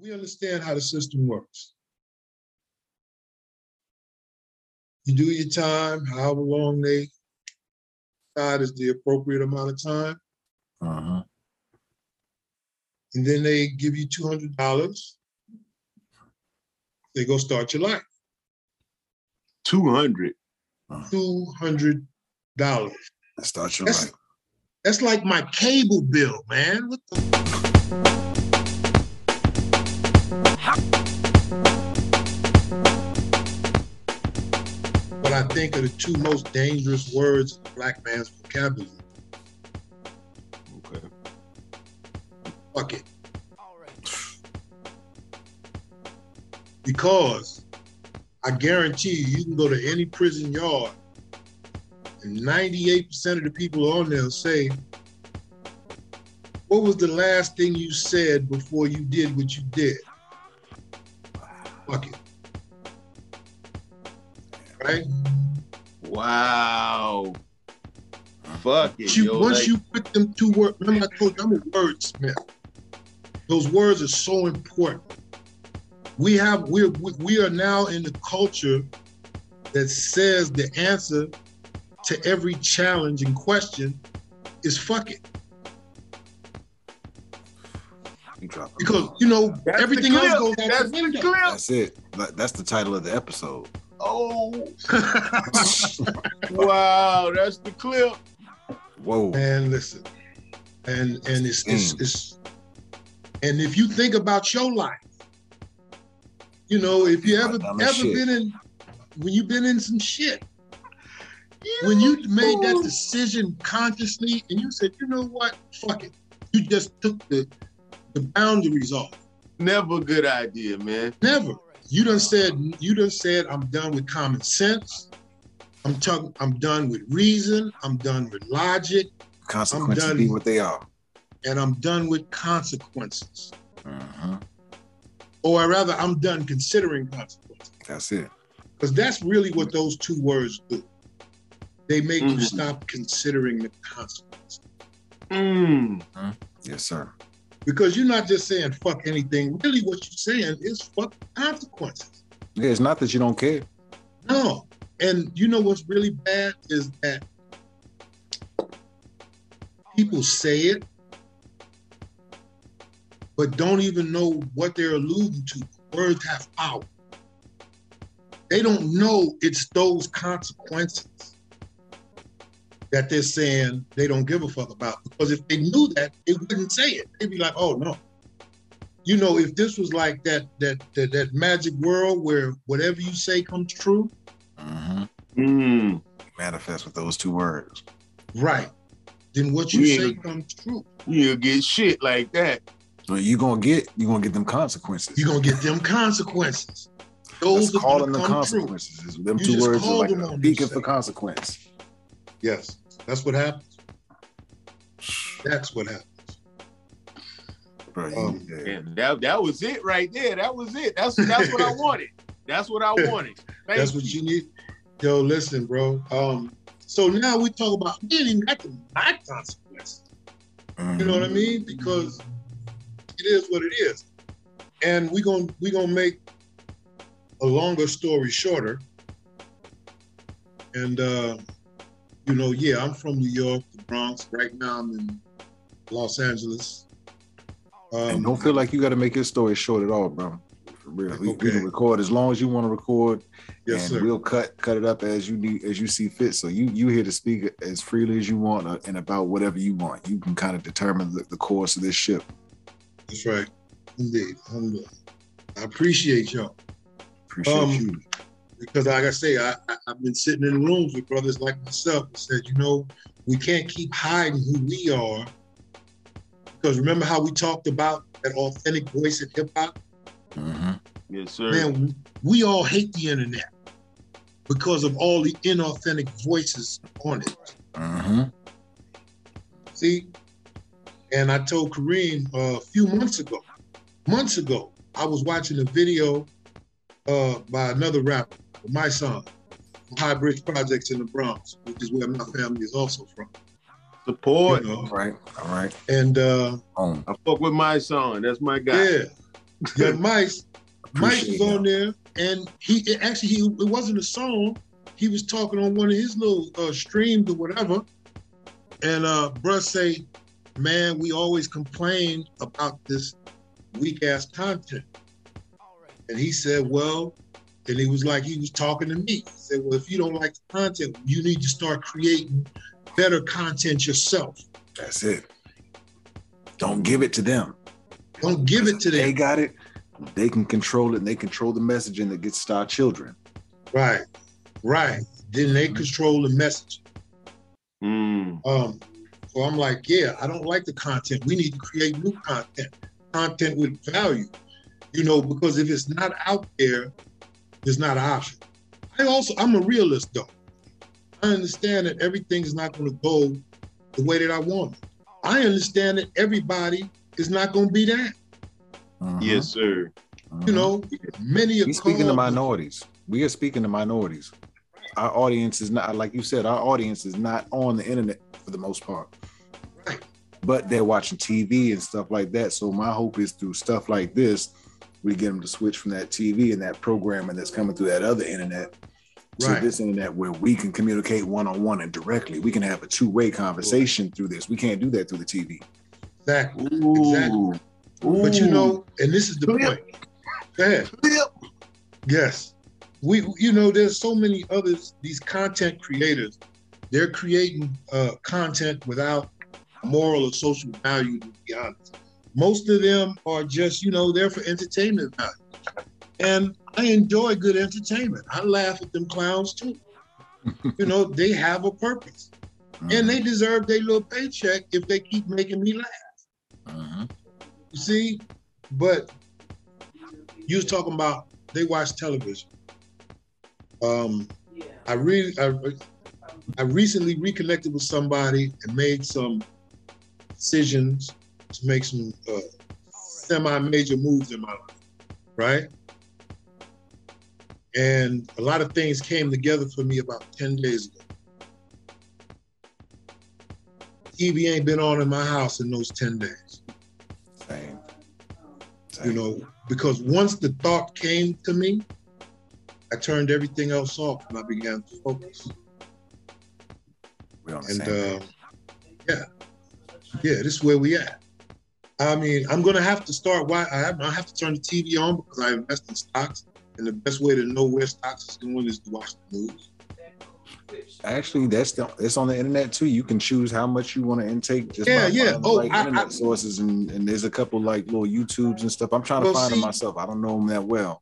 we understand how the system works. You do your time, however long they decide is the appropriate amount of time, Uh-huh. and then they give you two hundred dollars. They go start your life. Two hundred. Two hundred dollars. Start your That's life. that's like my cable bill, man. What the? What I think are the two most dangerous words in the black man's vocabulary. Okay. Fuck it. Because I guarantee you, you can go to any prison yard, and 98% of the people on there say, What was the last thing you said before you did what you did? Fuck it. Right? Wow. Fuck it. you, yo, once like- you put them two words, remember I told you I'm a wordsmith. Those words are so important. We have we're we we are now in the culture that says the answer to every challenge and question is fuck it. Because you know That's everything else goes out That's the the window. clip. That's it. Like, That's the title of the episode. Oh, wow. That's the clip. Whoa. Man, listen. And and it's it's, Mm. it's and if you think about your life, you know, if you ever ever shit. been in when you've been in some shit, when you made that decision consciously and you said, you know what, fuck it. You just took the the boundaries off. Never a good idea, man. Never. You done said you done said I'm done with common sense. I'm talking I'm done with reason. I'm done with logic. Consequences done. be what they are. and I'm done with consequences. Uh-huh. Or rather, I'm done considering consequences. That's it. Because that's really what those two words do. They make you Mhm. stop considering the consequences. Mm. Yes, sir. Because you're not just saying fuck anything. Really, what you're saying is fuck consequences. Yeah, it's not that you don't care. No. And you know what's really bad is that people say it, but don't even know what they're alluding to. Words have power. They don't know it's those consequences that they're saying they don't give a fuck about. Because if they knew that, they wouldn't say it. They'd be like, oh no. You know, if this was like that that that, that magic world where whatever you say comes true, Uh-huh. Mm. Manifest with those two words. Right. Then what you Yeah. say comes true. You'll get shit like that. So you gonna get you're gonna get them consequences. You're gonna get them consequences. Let's Those are call them the come true. consequences. Is Them You two words are like them a beacon for consequence. Yes, that's what happens. That's what happens. Bro, Um. And that, that was it right there. That was it. That's that's what I wanted. That's what I wanted. Thank That's what you need. Yo, listen, bro. Um, so now we talk about we ain't even got to my consequences. You know what I mean? Because it is what it is. And we're gonna we gonna make a longer story shorter. And uh, you know, yeah, I'm from New York, the Bronx. Right now I'm in Los Angeles. And Um, don't feel like you got to make your story short at all, bro. For real, we, we Okay. can record as long as you want to record, yes, and sir. we'll cut cut it up as you need as you see fit. So you you here to speak as freely as you want uh, and about whatever you want. You can kind of determine the, the course of this ship. That's right. Indeed. I appreciate y'all. Appreciate Um, you. Because like I say, I, I, I've been sitting in rooms with brothers like myself that said, you know, we can't keep hiding who we are. Because remember how we talked about that authentic voice in hip hop? Mhm. Yes, sir. Man, we all hate the internet because of all the inauthentic voices on it. Mhm. See? And I told Kareem uh, a few months ago, months ago, I was watching a video uh, by another rapper, my son, from High Bridge Projects in the Bronx, which is where my family is also from. Support. You know? All right, all right. And uh, On. I fuck with my son. That's my guy. yeah, Yeah, Mice. Mice Appreciate was on there, and he it actually he it wasn't a song. He was talking on one of his little uh, streams or whatever, and uh, bruh say, "Man, we always complain about this weak ass content." And he said, "Well," and he was like, he was talking to me. He said, "Well, if you don't like the content, you need to start creating better content yourself. That's it. Don't give it to them. Don't give it to them. They got it. They can control it and they control the messaging that gets to our children. Right, right. Then they control the message. Mm. Um, so I'm like, yeah, I don't like the content. We need to create new content, content with value, you know, because if it's not out there, it's not an option. I also, I'm a realist though. I understand that everything is not going to go the way that I want. it. I understand that everybody is not going to be that. Mhm. Yes, sir. Mhm. You know, many of are speaking to minorities. We are speaking to minorities. Our audience is not like you said. Our audience is not on the internet for the most part, Right. but they're watching TV and stuff like that. So my hope is through stuff like this, we get them to switch from that TV and that programming that's coming through that other internet to Right. this internet where we can communicate one on one and directly. We can have a two way conversation through this. We can't do that through the TV. Exactly. Ooh. Exactly. But you know, and this is the Flip. point. Go ahead. Flip. Yes. We you know there's so many others these content creators they're creating uh, content without moral or social value to be honest. Most of them are just you know there for entertainment value. And I enjoy good entertainment. I laugh at them clowns too. you know, they have a purpose. And they deserve their little paycheck if they keep making me laugh. Mhm. You see, but you was talking about they watch television. Um, I really, I, I recently reconnected with somebody and made some decisions to make some uh, semi-major moves in my life, right? And a lot of things came together for me about ten days ago. TV ain't been on in my house in those ten days. Same. you know, because once the thought came to me, I turned everything else off and I began to focus. we on the And same. uh, yeah, yeah, this is where we at. I mean, I'm gonna have to start. Why I have, to turn the TV on because I invest in stocks, and the best way to know where stocks is going is to watch the news. Actually, that's the it's on the internet too. You can choose how much you want to intake just Yeah, by yeah. the Oh, right I- internet I- sources, and, and there's a couple like little YouTubes and stuff. I'm trying to Well, find them myself. I don't know them that well.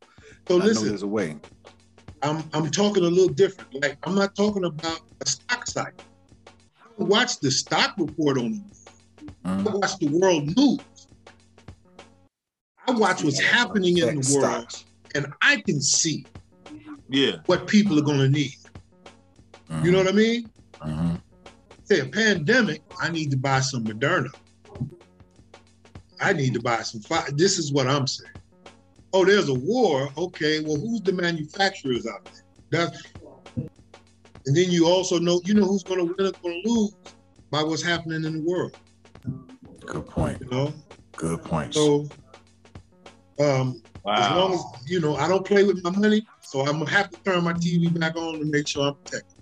So I know listen, there's a way. I'm I'm talking a little different. Like I'm not talking about a stock site. I don't watch the stock report on the news. I watch the world news. I watch what's happening in the world, stocks. and I can see Yeah. what people are going to need. You know what I mean? Mhm. Say a pandemic, I need to buy some Moderna. I need to buy some. Fi- this is what I'm saying. Oh, there's a war. Okay, well, who's the manufacturers out there? That's, and then you also know, you know, who's going to win or going to lose by what's happening in the world. Good point. You know, Good point. so um, As long as you know, I don't play with my money, so I'm gonna have to turn my TV back on to make sure I'm protected.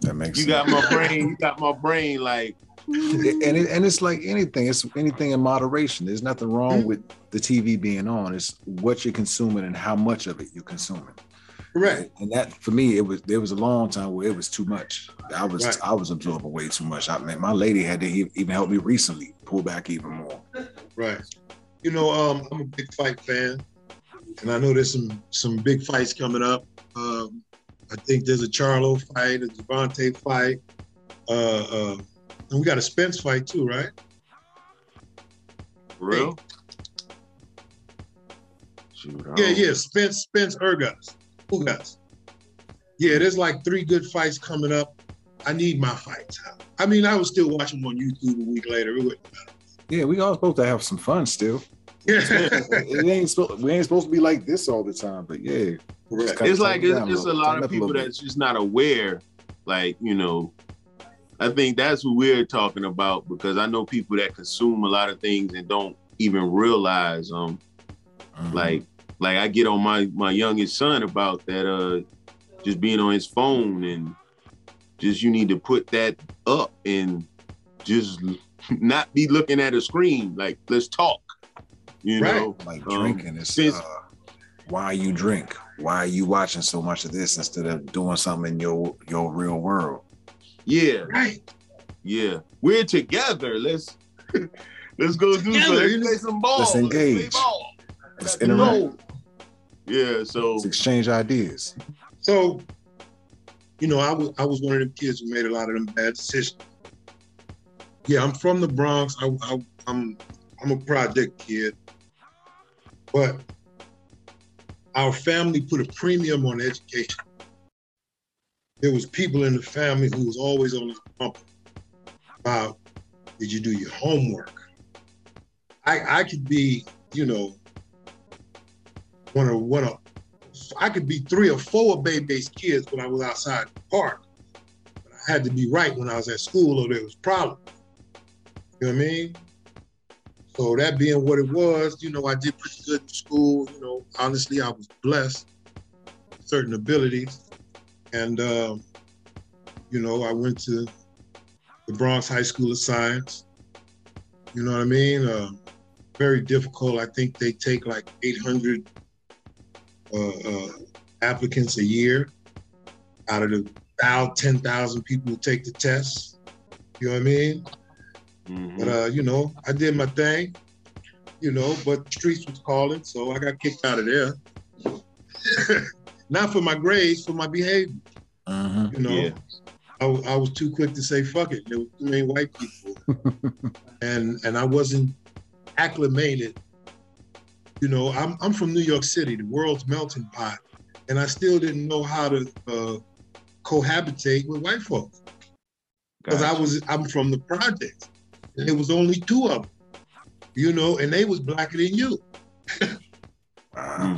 that makes you sense. got my brain. You got my brain. Like and it, and it's like anything. It's anything in moderation. There's nothing wrong with the TV being on. It's what you're consuming and how much of it you're consuming. Correct. And that for me, it was there was a long time where it was too much. I was Right. I was absorbing way too much. I mean, my lady had to even help me recently pull back even more. Right. You know, um, I'm a big fight fan, and I know there's some some big fights coming up. Um, I think there's a Charlo fight, a Devontae fight, uh, uh, and we got a Spence fight too, right? for real. Shoot, Yeah, yeah. Spence, Spence, Ergas, Ugas. Yeah, there's like three good fights coming up. I need my fights. I mean, I was still watching them on YouTube a week later. It wouldn't matter. Yeah, we all supposed to have some fun still. Yeah. it ain't supposed we ain't supposed to be like this all the time, but yeah. Correct. It's like it's, down a it's a lot of people that's just not aware. Like you know, I think that's what we're talking about because I know people that consume a lot of things and don't even realize um Mhm. Like, like I get on my my youngest son about that uh just being on his phone and just you need to put that up and just not be looking at a screen. Like, let's talk. You Right. know, like um, drinking is since- uh, why you drink why are you watching so much of this instead of doing something in your your real world yeah, Right. yeah. We're together. Let's let's go do Together, some, let's play some ball. Let's play engage. ball. Let's interact. Know. Yeah, so let's exchange ideas So, you know, I was I was one of them kids who made a lot of them bad decisions. Yeah, I'm from the Bronx. I, I, I'm I'm a project kid, but our family put a premium on education. There was people in the family who was always on the bump about, did you do your homework? I I could be, you know, one of one of I could be three or four of kids when I was outside the park. But I had to be right when I was at school or there was problems. You know what I mean? So that being what it was, you know, I did pretty good in school. You know, honestly, I was blessed certain abilities. And, um, you know, I went to the Bronx High School of Science. You know what I mean? Uh, very difficult. I think they take like 800 uh, uh, applicants a year out of the about 10,000 people who take the test. You know what I mean? mhm. But, uh, you know, I did my thing, you know, but the streets was calling, so I got kicked out of there. Not for my grades, for my behavior. Mhm. You know, Yeah. I, I was too quick to say fuck it. There were too many white people, and and I wasn't acclimated. You know, I'm I'm from New York City, the world's melting pot, and I still didn't know how to uh, cohabitate with white folks because I was I'm from the projects, and there was only two of them. You know, and they was blacker than you. Wow.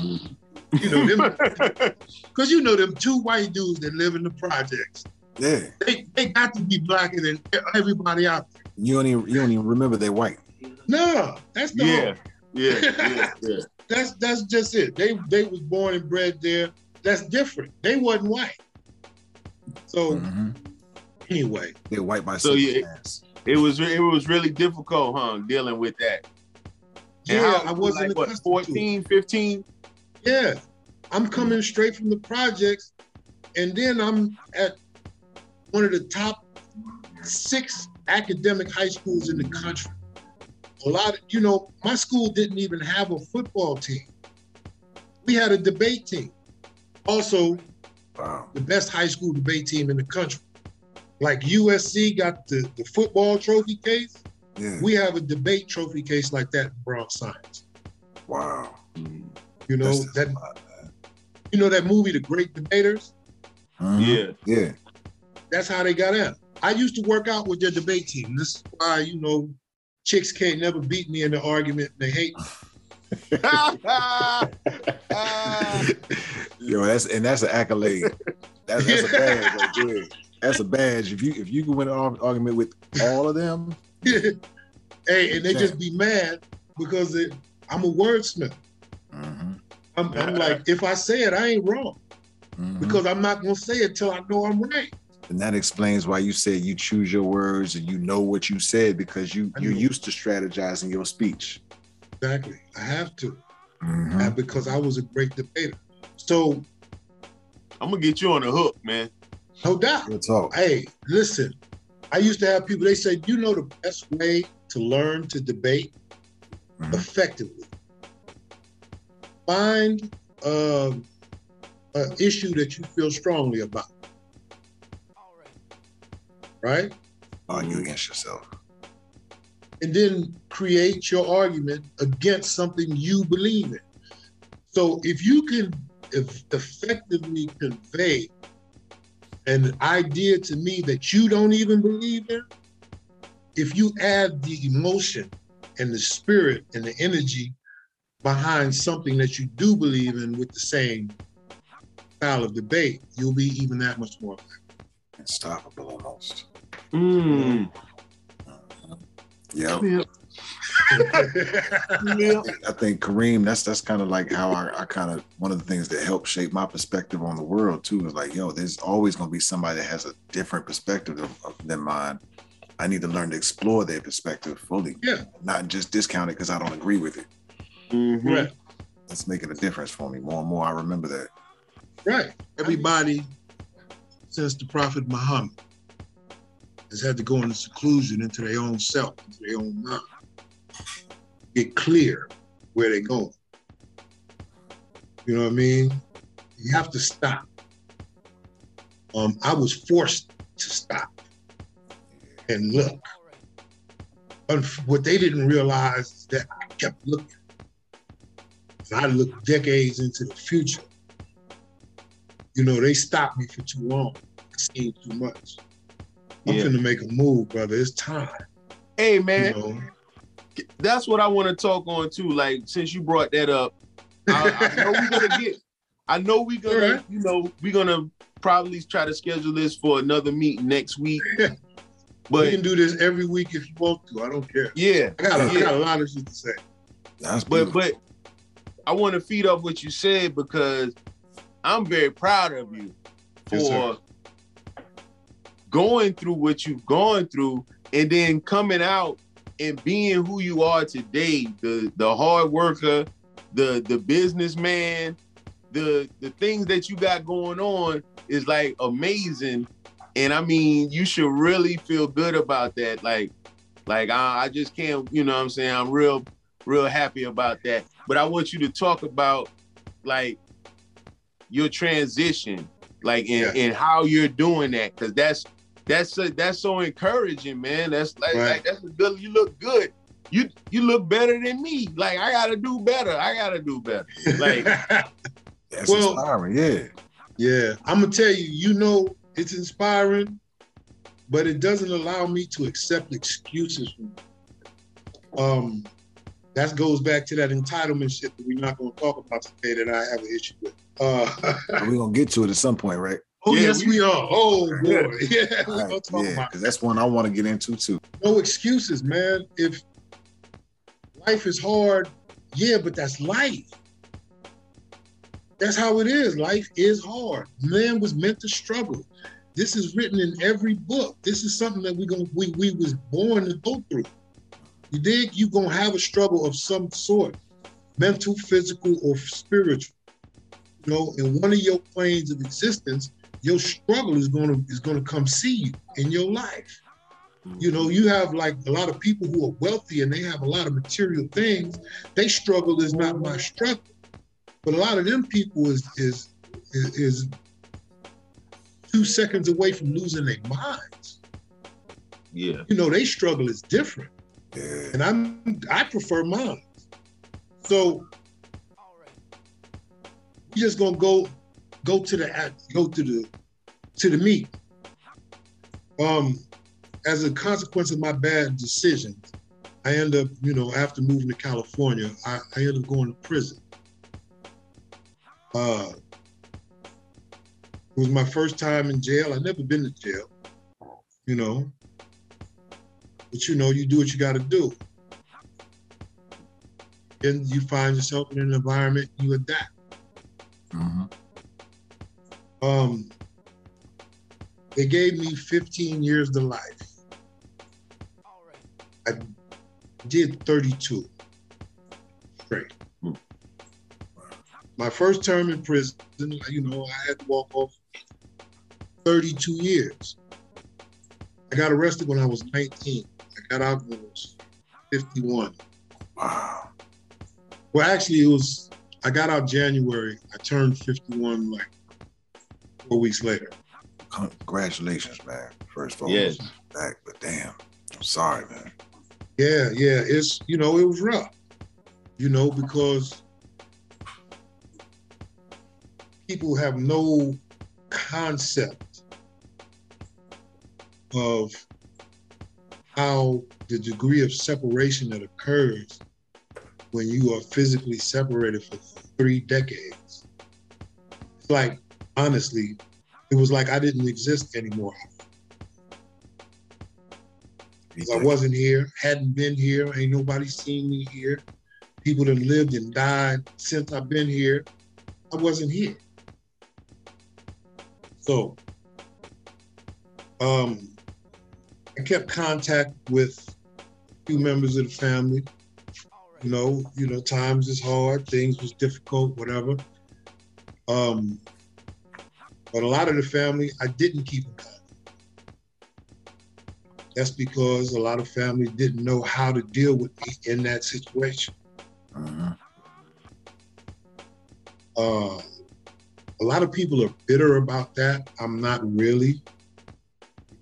You know them because you know them two white dudes that live in the projects. yeah They they got to be blacker than everybody out there. you don't even you don't even remember they're white No, that's the Yeah, yeah, yeah, yeah. that's that's just it. They they was born and bred there. That's different. They wasn't white. So Mhm. anyway, they're white by So, yeah, circumstance. It was it was really difficult, huh, dealing with that. And yeah, how- I wasn't like, what, accustomed to it. 14, 15? Yeah, I'm coming straight from the projects, and then I'm at one of the top six academic high schools in the country. A lot of, you know, my school didn't even have a football team. We had a debate team. Also, Wow. the best high school debate team in the country. Like USC got the, the football trophy case. Yeah. We have a debate trophy case like that in Bronx Science. wow. You know That's that lot, you know that movie, The Great Debaters? Mhm. Yeah. Yeah. That's how they got in. I used to work out with their debate team. This is why, you know, chicks can't never beat me in the argument. They hate me. Yo, that's and that's an accolade. That's, that's a badge right there. That's a badge. If you if you can win an argument with all of them, hey, and they just be mad because it, I'm a wordsmith. mhm, I'm, I'm like, if I say it, I ain't wrong mhm. because I'm not gonna say it till I know I'm right. And that explains why you said you choose your words and you know what you said because you you're used to strategizing your speech. Exactly. I have to Mhm. uh, because I was a great debater. So I'm gonna get you on the hook, man. no doubt. Good talk. Hey, listen. I used to have people. They said you know, the best way to learn to debate Mhm. effectively. Find um, an issue that you feel strongly about. Right? Argue against yourself. And then create your argument against something you believe in. So if you can eff- effectively convey an idea to me that you don't even believe in, if you add the emotion and the spirit and the energy behind something that you do believe in with the same style of debate, you'll be even that much more. Unstoppable almost. Mm. Yep. Yeah. yeah. I think Kareem, that's that's kind of like how I, I kind of one of the things that helped shape my perspective on the world too is like, yo, there's always gonna be somebody that has a different perspective of, of, than mine. I need to learn to explore their perspective fully. Yeah. Not just discount it because I don't agree with it. Mm-hmm. Right. That's making a difference for me. More and more I remember that. Right. Everybody since the Prophet Muhammad has had to go into seclusion into their own self, into their own mind. Get clear where they're going. You know what I mean? You have to stop. Um, I was forced to stop and look. But what they didn't realize is that I kept looking. And I looked decades into the future. You know, they stopped me for too long. I seen too much. I'm yeah. gonna make a move, brother. It's time. Hey man, you know? that's what I want to talk on too. Like since you brought that up, I, I know we're gonna get. I know we're gonna, right. you know, we're gonna probably try to schedule this for another meeting next week. But we can do this every week if you want to. I don't care. Yeah, I got, a, yeah. I got a lot of shit to say. That's but but I want to feed off what you said because I'm very proud of you for yes, going through what you've gone through and then coming out and being who you are today, the the hard worker, the the businessman, the the things that you got going on is like amazing. And I mean, you should really feel good about that. Like, like I, I just can't, you know what I'm saying? I'm real, real happy about that. But I want you to talk about like your transition, like in, yeah. and how you're doing that, because that's that's a, that's so encouraging, man. That's like, right. like that's a good. You look good. You you look better than me. Like I gotta do better. I gotta do better. Like that's well, inspiring. Yeah, yeah. I'm gonna tell you. You know, it's inspiring, but it doesn't allow me to accept excuses. Um, that goes back to that entitlement shit that we're not going to talk about today that I have an issue with. Uh, we're going to get to it at some point, right? Oh yeah, yes, we, we, are. Oh boy, yeah, right. yeah, because that's one I want to get into too. No excuses, man. If life is hard, yeah, but that's life. That's how it is. Life is hard. Man was meant to struggle. This is written in every book. This is something that we gonna we we was born to go through. You dig? You gonna have a struggle of some sort, mental, physical, or spiritual. You know, in one of your planes of existence, your struggle is gonna is gonna come see you in your life. You know, you have like a lot of people who are wealthy and they have a lot of material things. They struggle is not my struggle, but a lot of them people is is is, is two seconds away from losing their minds. Yeah, you know, they struggle is different, yeah. and I'm I prefer mine. So you just gonna go go to the go to the to the meet. Um, as a consequence of my bad decisions, I end up, you know, after moving to California, I, I end up going to prison. Uh, it was my first time in jail. I'd never been to jail, you know. But you know, you do what you got to do. And you find yourself in an environment, you adapt. Mm-hmm. Um, they gave me 15 years to life. I did 32 straight. Hmm. My first term in prison, you know, I had to walk off 32 years. I got arrested when I was 19. I got out when I was 51. Wow. Well, actually, it was, I got out January. I turned 51 like four weeks later. Congratulations, man. First of all, yes. back, but damn, I'm sorry, man. Yeah, yeah. It's you know, it was rough. You know, because people have no concept of how the degree of separation that occurs when you are physically separated for three decades. It's like honestly, it was like I didn't exist anymore. I wasn't here, hadn't been here, ain't nobody seen me here. People that lived and died since I've been here. I wasn't here. So um, I kept contact with a few members of the family. You know, you know, times is hard, things was difficult, whatever. Um, but a lot of the family I didn't keep in contact. That's because a lot of families didn't know how to deal with me in that situation. Uh-huh. Uh, a lot of people are bitter about that. I'm not really,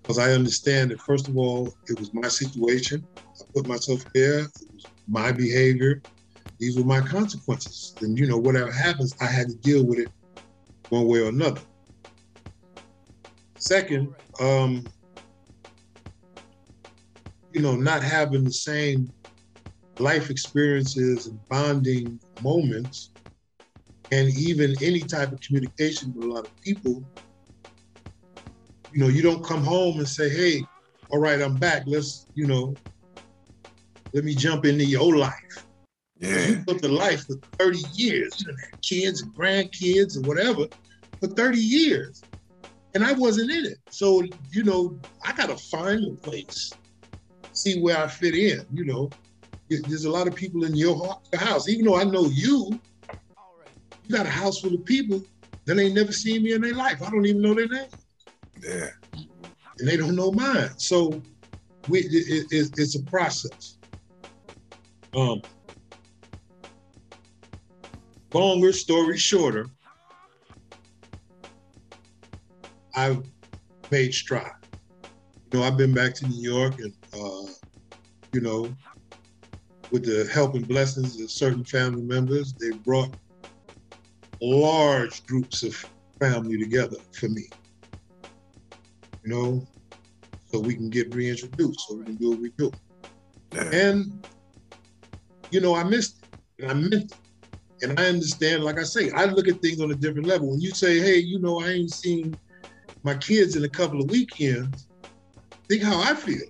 because I understand that first of all, it was my situation. I put myself there. It was my behavior. These were my consequences. And you know, whatever happens, I had to deal with it one way or another. Second, um, you know, not having the same life experiences and bonding moments, and even any type of communication with a lot of people, you know, you don't come home and say, hey, all right, I'm back. Let's, you know, let me jump into your life. Yeah. You built a life for 30 years. You had kids and grandkids and whatever for 30 years. And I wasn't in it. So, you know, I got to find a place, see where I fit in. You know, there's a lot of people in your house. Even though I know you, you got a house full of people that ain't never seen me in their life. I don't even know their name. Yeah. And they don't know mine. So we, it, it, it's a process. Um, longer story shorter, I've made strides. You know, I've been back to New York and, uh, you know, with the help and blessings of certain family members, they brought large groups of family together for me. You know, so we can get reintroduced, so we can do what we do. And, you know, I missed it, and I meant it. And I understand, like I say, I look at things on a different level. When you say, hey, you know, I ain't seen my kids in a couple of weekends, think how I feel.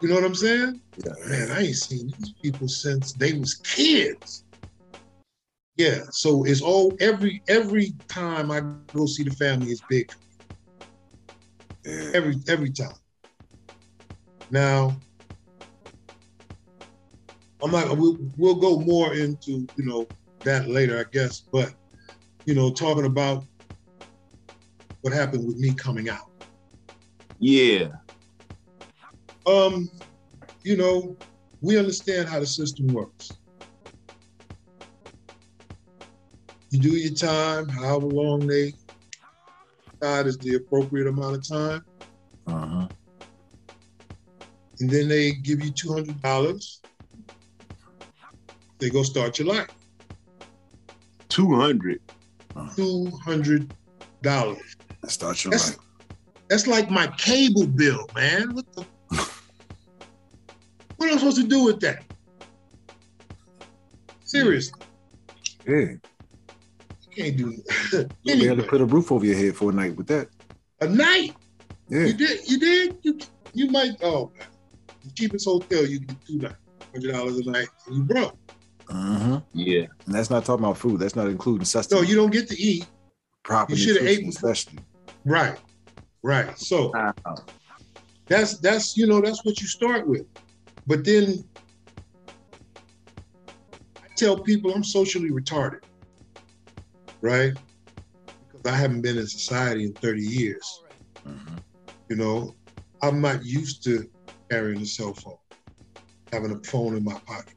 You know what I'm saying? Yeah. Man, I ain't seen these people since they was kids. Yeah, so it's all every every time I go see the family is big. Yeah. Every every time. Now, I'm not. We'll, we'll go more into you know that later, I guess. But you know, talking about what happened with me coming out. Yeah. Um, you know, we understand how the system works. You do your time, however long they decide is the appropriate amount of time, Uh-huh. and then they give you two hundred dollars. They go start your life. 200. Two hundred dollars. Let's start your That's life. that's like my cable bill, man. What the? what am I supposed to do with that? Seriously, Yeah. you can't do You'll be able anyway. to put a roof over your head for a night with that. A night. Yeah. You did. You did. You you might. Oh, man. the cheapest hotel you get two nights, hundred dollars a night, and you broke. Uh-huh. Yeah. And that's not talking about food. That's not including sustenance. No, you don't get to eat. proper you shoulda nutrition, ate before. especially. Right. Right. So Wow. that's that's you know that's what you start with, but then I tell people I'm socially retarded, right? Because I haven't been in society in 30 years. Mhm. You know, I'm not used to carrying a cell phone, having a phone in my pocket.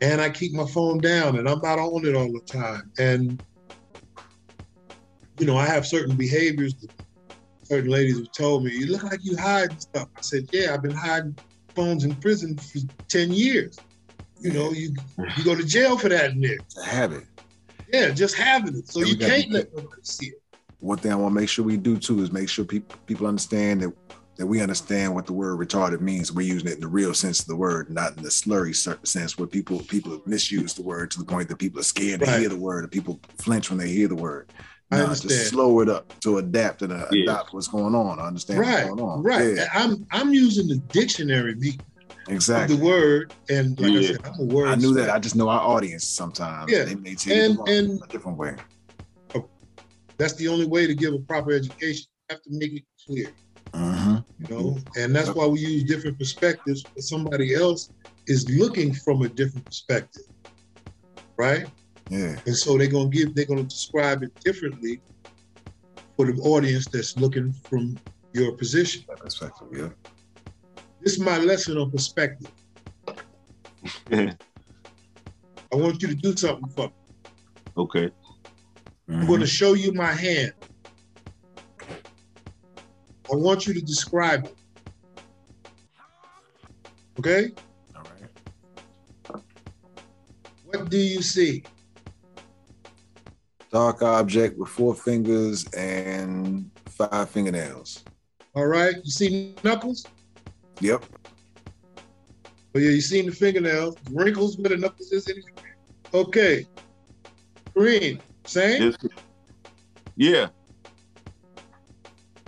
And I keep my phone down and I'm not on it all the time. And, you know, I have certain behaviors that certain ladies have told me, you look like you hiding stuff. I said, yeah, I've been hiding phones in prison for 10 years. You know, you you go to jail for that in there. It's a habit. Yeah, just having it. So we you can't let nobody see it. One thing I want to make sure we do too is make sure people people understand that that we understand what the word retarded means. We're using it in the real sense of the word, not in the slurry sense where people people misuse the word to the point that people are scared to hear the word, and people flinch when they hear the word. I Nah, understand. Just slow it up to adapt and uh, Yeah. adopt what's going on. I understand Right, what's going on. right. Yeah, I'm I'm using the dictionary meaning of exactly. the word, and like I said, I'm a word. I knew that. I just know our audience sometimes. Yeah. They may take And- it and- a different way. That's the only way to give a proper education. You have to make it clear, hmm you know. And that's why we use different perspectives. But somebody else is looking from a different perspective, right? Yeah. And so they're gonna give, they're gonna describe it differently for the audience that's looking from your position. That perspective. Yeah. This is my lesson on perspective. I want you to do something for me. okay. I'm Mhm. going to show you my hand. I want you to describe it. Okay? All right. What do you see? Dark object with four fingers and five fingernails. All right? You see knuckles? Yep. Oh, yeah, you seen the fingernails, wrinkles where the knuckles is. Anything? Okay. Green. Same? Yes. Yeah.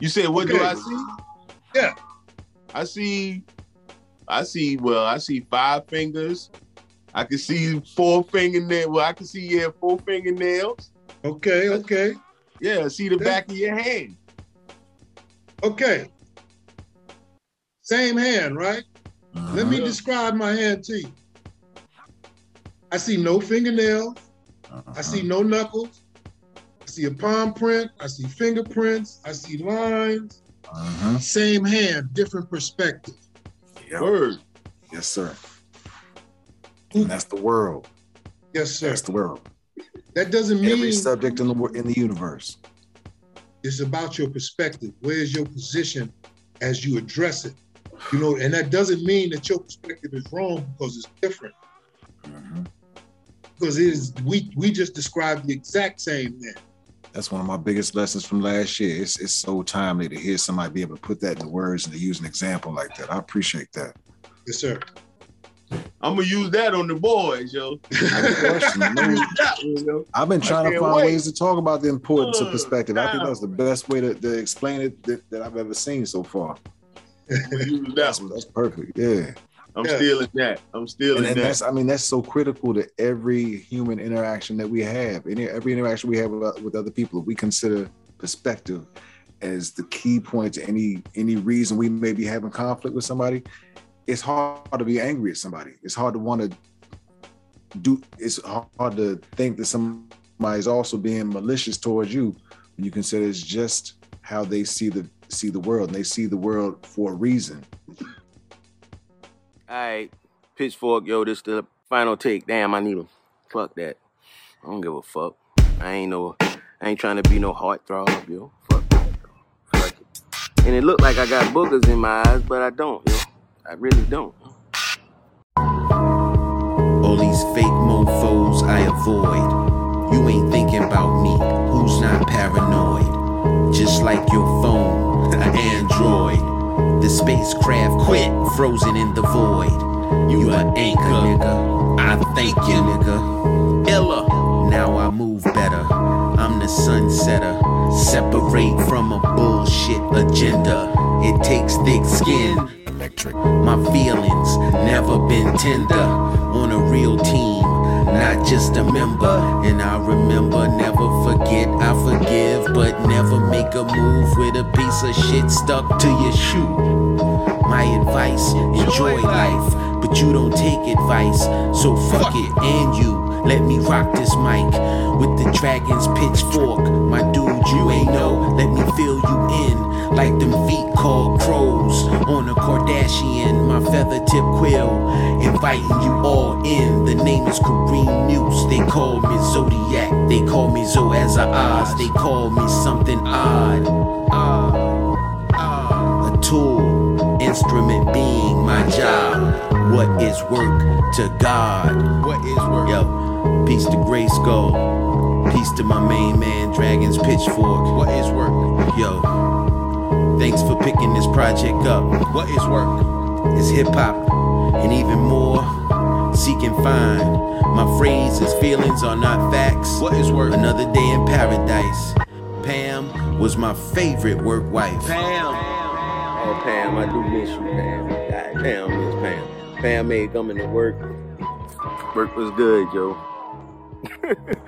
You said what do Okay. I see? Yeah. I see I see well, I see five fingers. I can see four fingernails. Well, I can see yeah, four fingernails. Okay, okay, Yeah, see the back of your hand. okay. Same hand, right? Let me Uh-huh. describe my hand to you. I see no fingernails. Uh-huh. I see no knuckles. I see a palm print. I see fingerprints. I see lines. Uh-huh. Same hand, different perspective. Yep. Word. Yes, sir. And that's the world. Yes, sir. That's the world. That doesn't mean Every subject in the in the universe. it's about your perspective. Where's your position as you address it? You know, and that doesn't mean that your perspective is wrong because it's different. Mhm. Because it is we we just described the exact same thing. That's one of my biggest lessons from last year. It's it's so timely to hear somebody be able to put that into words and to use an example like that. I appreciate that. Yes, sir. I'm gonna use that on the boys, yo. I'm gonna use that one, yo. I've been trying to find wait. ways to talk about the importance of Uh, perspective. I think now. that's the best way to, to explain it that, that I've ever seen so far. Use that That's, one. that's perfect. Yeah. I'm Yeah. stealing that. I'm stealing And, and that. that's I mean that's so critical to every human interaction that we have. Any every interaction we have with, with other people, if we consider perspective as the key point to any any reason we may be having conflict with somebody, it's hard to be angry at somebody. It's hard to want to do. It's hard to think that somebody's also being malicious towards you when you consider it's just how they see the see the world, and they see the world for a reason. All right, pitchfork, yo, this the final take. Damn, I need a fuck that. I don't give a fuck. I ain't no, I ain't trying to be no heartthrob, yo. Fuck that. Fuck it. And it look like I got boogers in my eyes, but I don't. I really don't. All these fake mofos I avoid. You ain't thinking about me, who's not paranoid? Just like your phone, an android. The spacecraft quit, frozen in the void. You an anchor, nigga. I thank you, nigga. Illa, now I move better. The sunsetter. Separate from a bullshit agenda. It takes thick skin. Electric. My feelings never been tender on a real team, not just a member. And I remember, never forget, I forgive, but never make a move with a piece of shit stuck to your shoe. My advice, enjoy life, but you don't take advice, so fuck it. And you, let me rock this mic with the dragon's pitchfork. My dude, you ain't know, let me fill you in like them feet called crows on a Kardashian. My feather tip quill, inviting you all in. The name is Kareem Muse. They call me Zodiac. They call me ZoAsAOz. They call me something odd. A tool, instrument being my job. What is work to God? What is work? Yo, peace to GRYSKLL. Peace to my main man, Dragon's Pitchfork. What is work? Yo. Thanks for picking this project up. What is work? It's hip hop, and even more, seek and find. My phrases, feelings are not facts. What is work? Another day in paradise. Pam was my favorite work wife. Pam. Oh, Pam, I do miss you, Pam. God damn, miss Pam. Pam made coming to work. Work was good, Joe. Uh,